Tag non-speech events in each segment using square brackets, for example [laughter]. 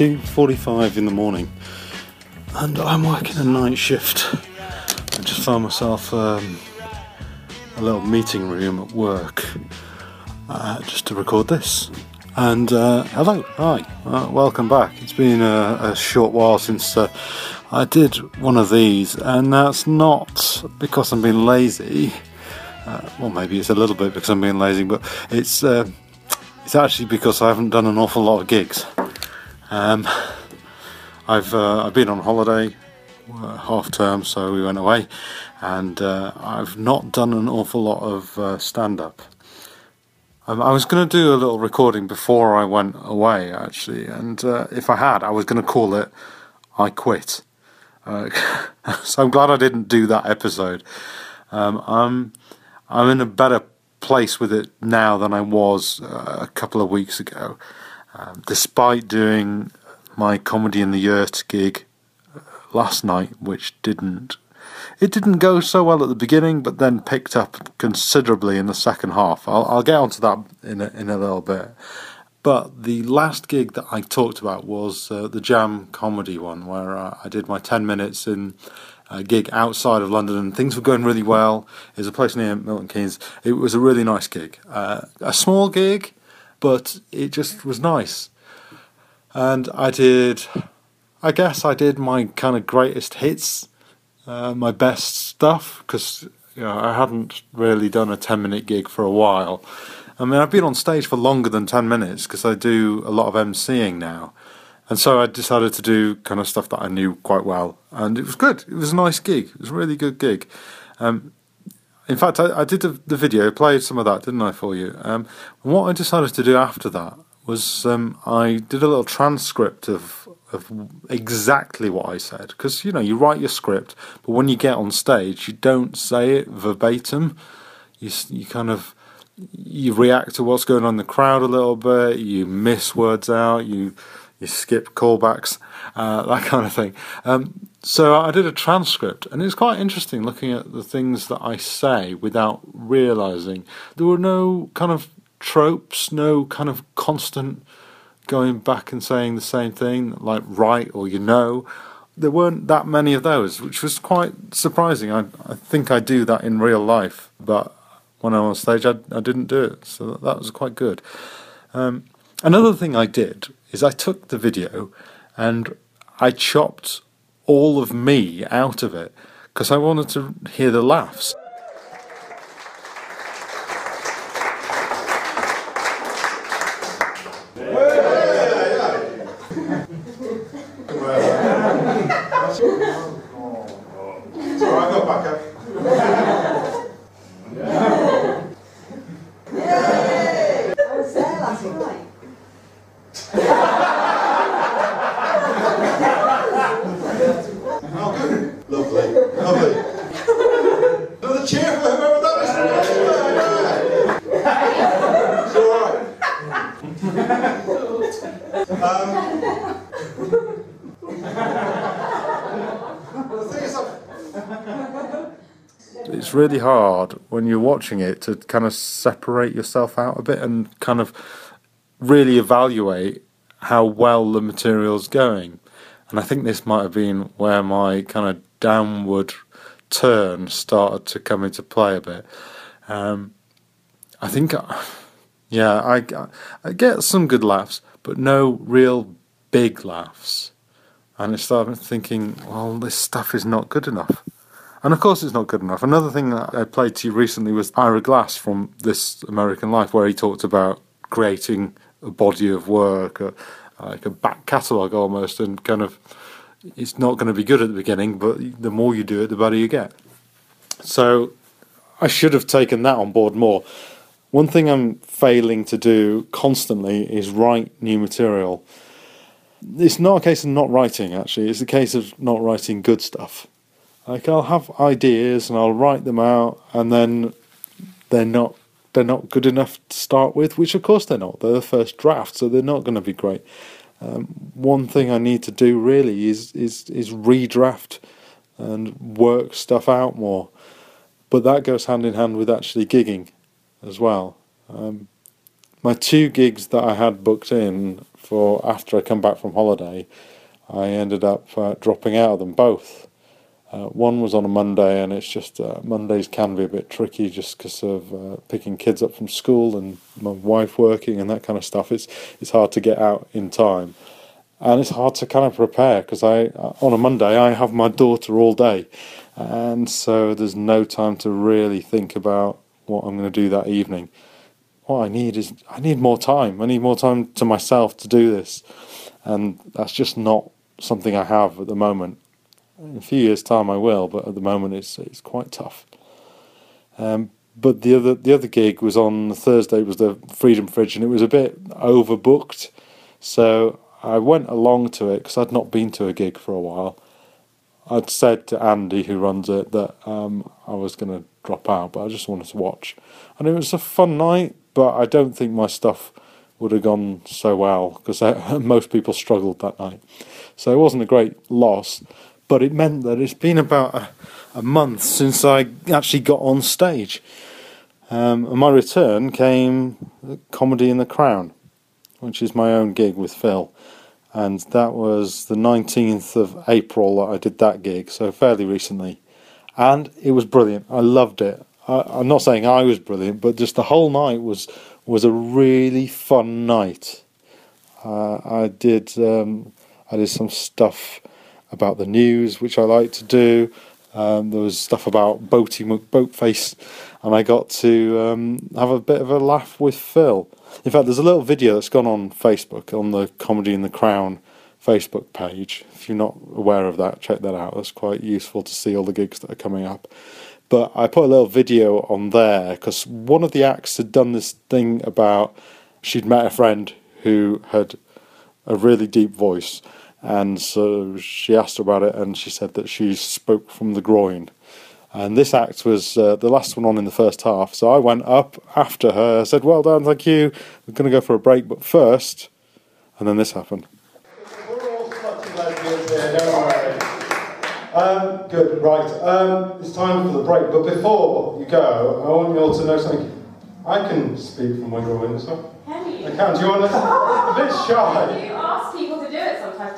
It's um, 2.45 in the morning and I'm working a night shift. I just found myself um, a little meeting room at work uh, just to record this. And uh, hello, hi, uh, welcome back. It's been a, a short while since uh, I did one of these, and that's not because I'm being lazy. Uh, well, maybe it's a little bit because I'm being lazy, but it's uh, it's actually because I haven't done an awful lot of gigs. Um, I've uh, I've been on holiday, uh, half term, so we went away, and uh, I've not done an awful lot of uh, stand up. Um, I was going to do a little recording before I went away, actually, and uh, if I had, I was going to call it "I Quit." Uh, [laughs] so I'm glad I didn't do that episode. Um, I'm I'm in a better place with it now than I was a couple of weeks ago. Um, despite doing my comedy in the yurt gig uh, last night, which didn't it didn't go so well at the beginning, but then picked up considerably in the second half. I'll, I'll get onto that in a, in a little bit. But the last gig that I talked about was uh, the Jam comedy one, where uh, I did my 10 minutes in a gig outside of London and things were going really well. It was a place near Milton Keynes. It was a really nice gig. Uh, a small gig, but it just was nice. And I did, I guess I did my kind of greatest hits, uh, my best stuff, because you know, I hadn't really done a 10 minute gig for a while. I mean, I've been on stage for longer than 10 minutes because I do a lot of MCing now. And so I decided to do kind of stuff that I knew quite well. And it was good. It was a nice gig. It was a really good gig. Um, in fact, I, I did the, the, video, played some of that, didn't I, for you? Um, and what I decided to do after that was um, I did a little transcript of of exactly what I said because you know you write your script, but when you get on stage, you don't say it verbatim. You you kind of you react to what's going on in the crowd a little bit. You miss words out. You you skip callbacks, uh, [laughs] that kind of thing. Um, so I did a transcript, and it's quite interesting looking at the things that I say without realizing there were no kind of tropes, no kind of constant going back and saying the same thing, like right or you know. There weren't that many of those, which was quite surprising. I, I think I do that in real life, but when I'm on stage, I, I didn't do it, so that, that was quite good. Um, another thing I did is I took the video and I chopped all of me out of it because I wanted to hear the laughs. It's really hard when you're watching it to kind of separate yourself out a bit and kind of really evaluate how well the material's going. And I think this might have been where my kind of downward turn started to come into play a bit. Um, I think, [sighs] yeah, I, I get some good laughs, but no real big laughs. And I started thinking, well, this stuff is not good enough. And of course, it's not good enough. Another thing that I played to you recently was Ira Glass from This American Life, where he talked about creating a body of work, a, like a back catalogue almost, and kind of it's not going to be good at the beginning, but the more you do it, the better you get. So I should have taken that on board more. One thing I'm failing to do constantly is write new material. It's not a case of not writing, actually, it's a case of not writing good stuff. Like I'll have ideas and I'll write them out, and then they're not they're not good enough to start with. Which of course they're not. They're the first draft, so they're not going to be great. Um, one thing I need to do really is is is redraft and work stuff out more. But that goes hand in hand with actually gigging as well. Um, my two gigs that I had booked in for after I come back from holiday, I ended up uh, dropping out of them both. Uh, one was on a Monday, and it's just uh, Mondays can be a bit tricky just because of uh, picking kids up from school and my wife working and that kind of stuff. It's it's hard to get out in time, and it's hard to kind of prepare because I uh, on a Monday I have my daughter all day, and so there's no time to really think about what I'm going to do that evening. What I need is I need more time. I need more time to myself to do this, and that's just not something I have at the moment in a few years' time I will, but at the moment it's it's quite tough. Um, but the other the other gig was on Thursday. It was the Freedom Fridge, and it was a bit overbooked, so I went along to it because I'd not been to a gig for a while. I'd said to Andy, who runs it, that um, I was going to drop out, but I just wanted to watch, and it was a fun night. But I don't think my stuff would have gone so well because [laughs] most people struggled that night, so it wasn't a great loss but it meant that it's been about a, a month since I actually got on stage. Um, and my return came Comedy in the Crown, which is my own gig with Phil. And that was the 19th of April that I did that gig, so fairly recently. And it was brilliant. I loved it. I, I'm not saying I was brilliant, but just the whole night was was a really fun night. Uh, I did um, I did some stuff about the news, which I like to do. Um, there was stuff about Boaty McBoatface, and I got to um, have a bit of a laugh with Phil. In fact, there's a little video that's gone on Facebook on the Comedy in the Crown Facebook page. If you're not aware of that, check that out. That's quite useful to see all the gigs that are coming up. But I put a little video on there because one of the acts had done this thing about she'd met a friend who had a really deep voice and so she asked about it, and she said that she spoke from the groin. And this act was uh, the last one on in the first half, so I went up after her. I said, "Well done, thank you. We're going to go for a break, but first, and then this happened. We're all here, don't worry. Um, good, right. Um, it's time for the break, but before you go, I want you all to know something. I can speak from my groin as well. Can you? I can. Do you want to? [laughs] a bit shy.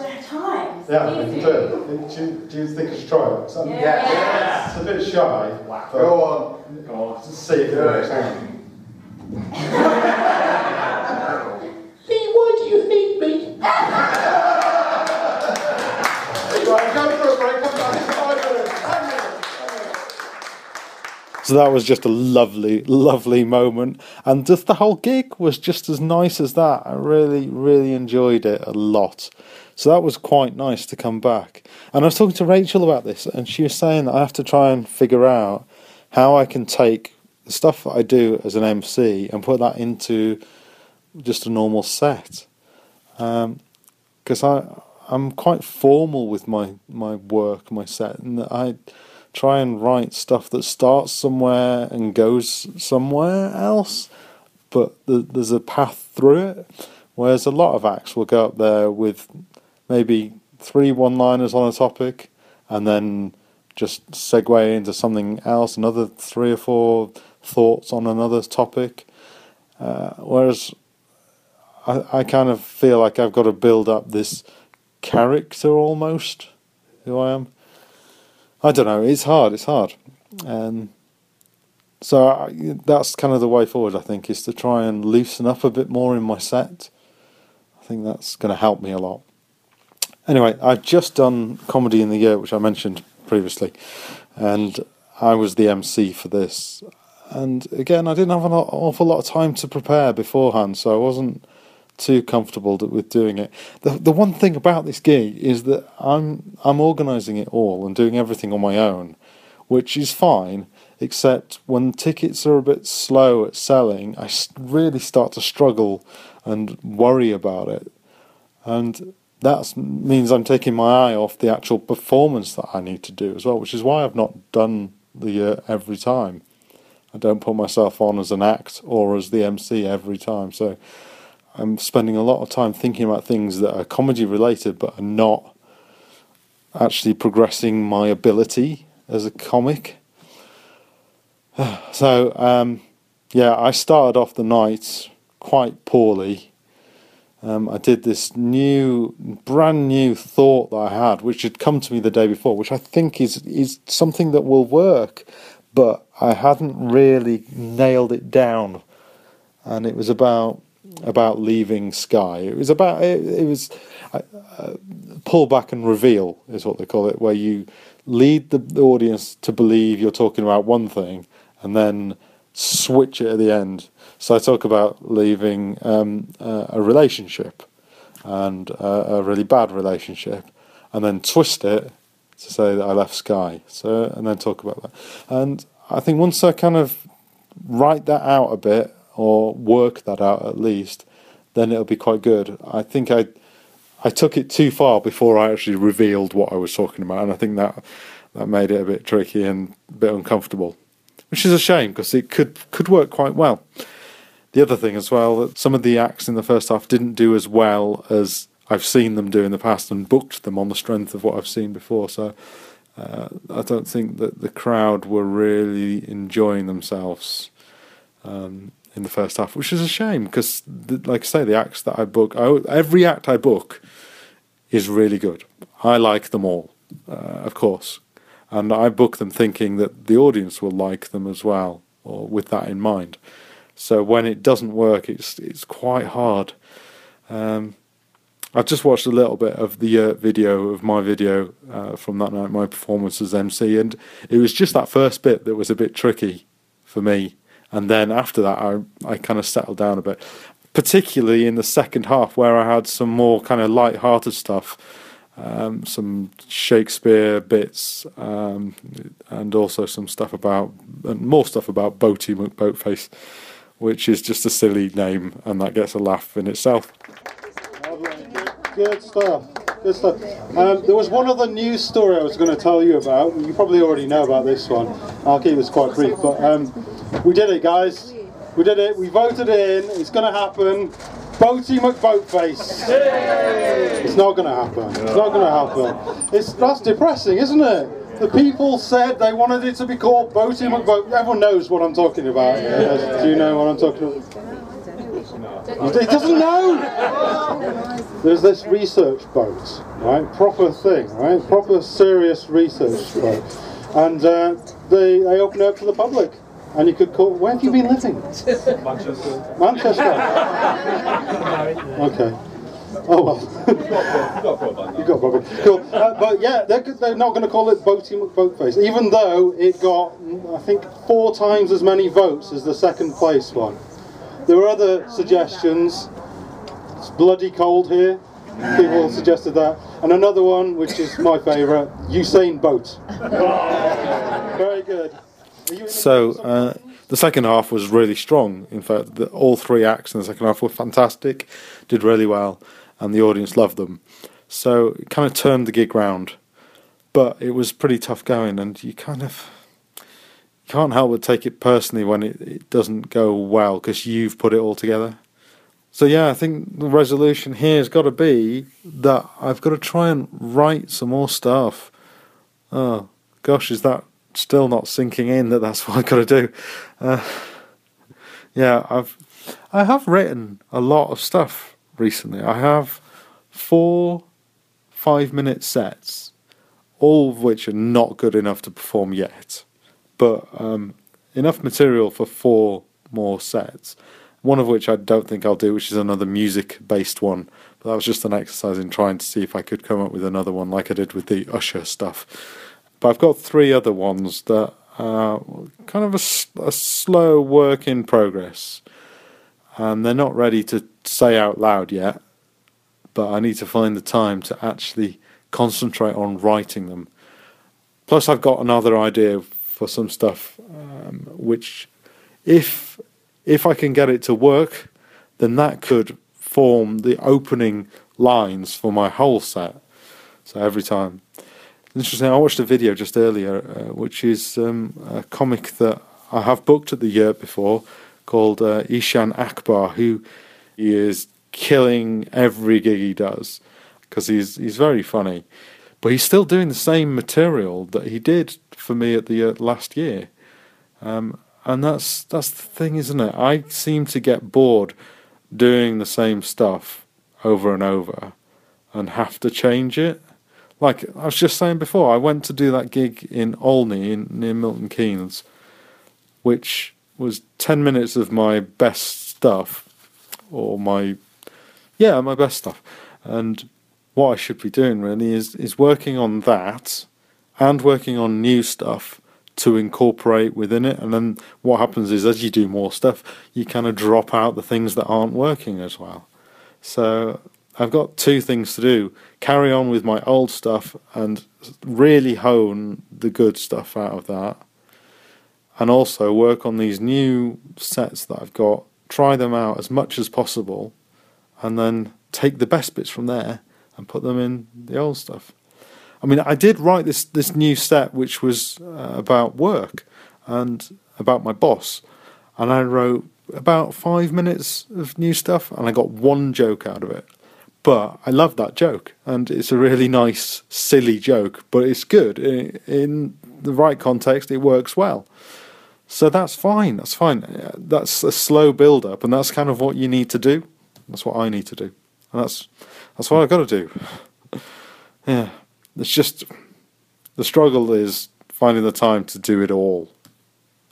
You ask do it sometimes. There are times. Yeah, I Easy. can do it. Do you, do you think I should try it? So- Yeah. Yeah. It's a bit shy. but Go on. Go on. Let's see if it works. Hang on. Lee, why do you hate me? [laughs] Right, go for a break. Come back in five minutes. Ten minutes. Ten minutes. So that was just a lovely, lovely moment, and just the whole gig was just as nice as that. I really, really enjoyed it a lot. So that was quite nice to come back. And I was talking to Rachel about this, and she was saying that I have to try and figure out how I can take the stuff that I do as an MC and put that into just a normal set. Um, because I I'm quite formal with my my work, my set, and I try and write stuff that starts somewhere and goes somewhere else, but th- there's a path through it. Whereas a lot of acts will go up there with maybe three one-liners on a topic, and then just segue into something else, another three or four thoughts on another topic. Uh, whereas I, I kind of feel like I've got to build up this character almost, who I am. I don't know. It's hard. It's hard. So I, that's kind of the way forward. I think is to try and loosen up a bit more in my set. I think that's going to help me a lot. Anyway, I've just done comedy in the Yurt, which I mentioned previously, and I was the MC for this. And again, I didn't have an awful lot of time to prepare beforehand, so I wasn't too comfortable with doing it. The the one thing about this gig is that I'm I'm organising it all and doing everything on my own, which is fine. Except when tickets are a bit slow at selling, I really start to struggle and worry about it, and that means I'm taking my eye off the actual performance that I need to do as well, which is why I've not done the Yurt every time. I don't put myself on as an act or as the MC every time, so. I'm spending a lot of time thinking about things that are comedy related but are not actually progressing my ability as a comic. [sighs] So, um, yeah, I started off the night quite poorly. Um, I did this new, brand new thought that I had, which had come to me the day before, which I think is is something that will work, but I hadn't really nailed it down, and it was about about leaving Sky. It was about it, it was uh, pull back and reveal is what they call it, where you lead the audience to believe you're talking about one thing, and then switch it at the end. So I talk about leaving um, uh, a relationship and uh, a really bad relationship, and then twist it to say that I left Sky. So and then talk about that. And I think once I kind of write that out a bit or work that out at least, then it'll be quite good. I think I I took it too far before I actually revealed what I was talking about, and I think that that made it a bit tricky and a bit uncomfortable, which is a shame because it could could work quite well. The other thing as well that some of the acts in the first half didn't do as well as I've seen them do in the past and booked them on the strength of what I've seen before. So uh, I don't think that the crowd were really enjoying themselves. Um, in the first half, which is a shame because, like I say, the acts that I book, I, every act I book is really good. I like them all, uh, of course, and I book them thinking that the audience will like them as well, or with that in mind. So when it doesn't work, it's it's quite hard. Um, I've just watched a little bit of the uh, video of my video uh, from that night, my performance as MC, and it was just that first bit that was a bit tricky for me and then after that, I I kind of settled down a bit, particularly in the second half where I had some more kind of light-hearted stuff. Um, some Shakespeare bits, um, and also some stuff about, and more stuff about Boaty McBoatface, which is just a silly name, and that gets a laugh in itself. Good stuff. Good stuff. Um, there was one other news story I was going to tell you about. You probably already know about this one. I'll keep this quite brief, but um, we did it, guys. We did it. We voted in. It's going to happen. Boaty McBoatface. It's not going to happen. It's not going to happen. It's that's depressing, isn't it? The people said they wanted it to be called Boaty McBoat. Everyone knows what I'm talking about. Do you know what I'm talking about? He doesn't know. There's this research boat, right? Proper thing, right? Proper serious research boat, and uh, they they open it up to the public. And you could call. Where have you been living? Manchester. Manchester. [laughs] okay. Oh well. you got Bobby. Cool. Uh, but yeah, they're, they're not going to call it Boaty McBoatface, even though it got, I think, four times as many votes as the second place one. There were other suggestions. It's bloody cold here. People suggested that. And another one, which is my favourite, Usain Boat. [laughs] Very good. So uh, the second half was really strong. In fact, the, all three acts in the second half were fantastic, did really well, and the audience loved them. So it kind of turned the gig round, but it was pretty tough going, and you kind of can't help but take it personally when it, it doesn't go well because you've put it all together. So yeah, I think the resolution here has got to be that I've got to try and write some more stuff. Oh gosh, is that still not sinking in that that's [laughs] what I've got to do. Uh, yeah, I've I have written a lot of stuff recently. I have four five minute sets, all of which are not good enough to perform yet, but um, enough material for four more sets. One of which I don't think I'll do, which is another music based one. But that was just an exercise in trying to see if I could come up with another one like I did with the Usher stuff. But I've got three other ones that are kind of a, a slow work in progress. And they're not ready to say out loud yet, but I need to find the time to actually concentrate on writing them. Plus, I've got another idea for some stuff, um, which, if if I can get it to work, then that could form the opening lines for my whole set. So every time Interesting. I watched a video just earlier, uh, which is um, a comic that I have booked at the Yurt before, called uh, Eshaan Akbar, who he is killing every gig he does because he's he's very funny, but he's still doing the same material that he did for me at the Yurt last year, um, and that's that's the thing, isn't it? I seem to get bored doing the same stuff over and over and have to change it. Like I was just saying before, I went to do that gig in Olney in, near Milton Keynes, which was 10 minutes of my best stuff, or my, yeah, my best stuff. And what I should be doing really is, is working on that and working on new stuff to incorporate within it. And then what happens is as you do more stuff, you kind of drop out the things that aren't working as well. So I've got two things to do carry on with my old stuff and really hone the good stuff out of that. And also work on these new sets that I've got, try them out as much as possible, and then take the best bits from there and put them in the old stuff. I mean, I did write this this new set which was uh, about work and about my boss, and I wrote about five minutes of new stuff, and I got one joke out of it. But I love that joke, and it's a really nice, silly joke, but it's good in, the right context. It works well, so that's fine. That's fine. That's a slow build up, and that's kind of what you need to do. That's what I need to do, and that's that's what I've got to do. [laughs] yeah it's just the struggle is finding the time to do it all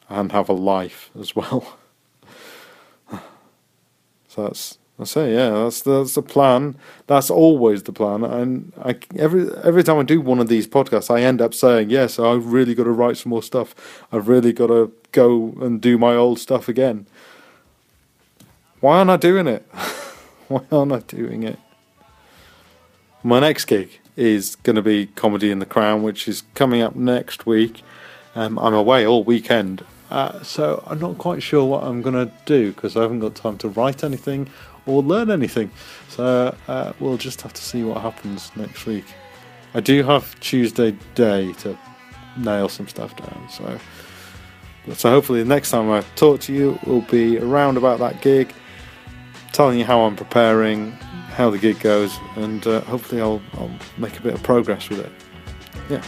and have a life as well. [laughs] so that's that's say, Yeah, that's that's the plan. That's always the plan. And I every every time I do one of these podcasts, I end up saying, "Yes, I've really got to write some more stuff. I've really got to go and do my old stuff again." Why aren't I doing it? [laughs] Why aren't I doing it? My next gig is going to be Comedy in the Crown, which is coming up next week. Um, I'm away all weekend, uh, so I'm not quite sure what I'm going to do because I haven't got time to write anything or learn anything. So uh, we'll just have to see what happens next week. I do have Tuesday day to nail some stuff down, so so hopefully the next time I talk to you will be around about that gig, telling you how I'm preparing, how the gig goes, and uh, hopefully I'll, I'll make a bit of progress with it. Yeah.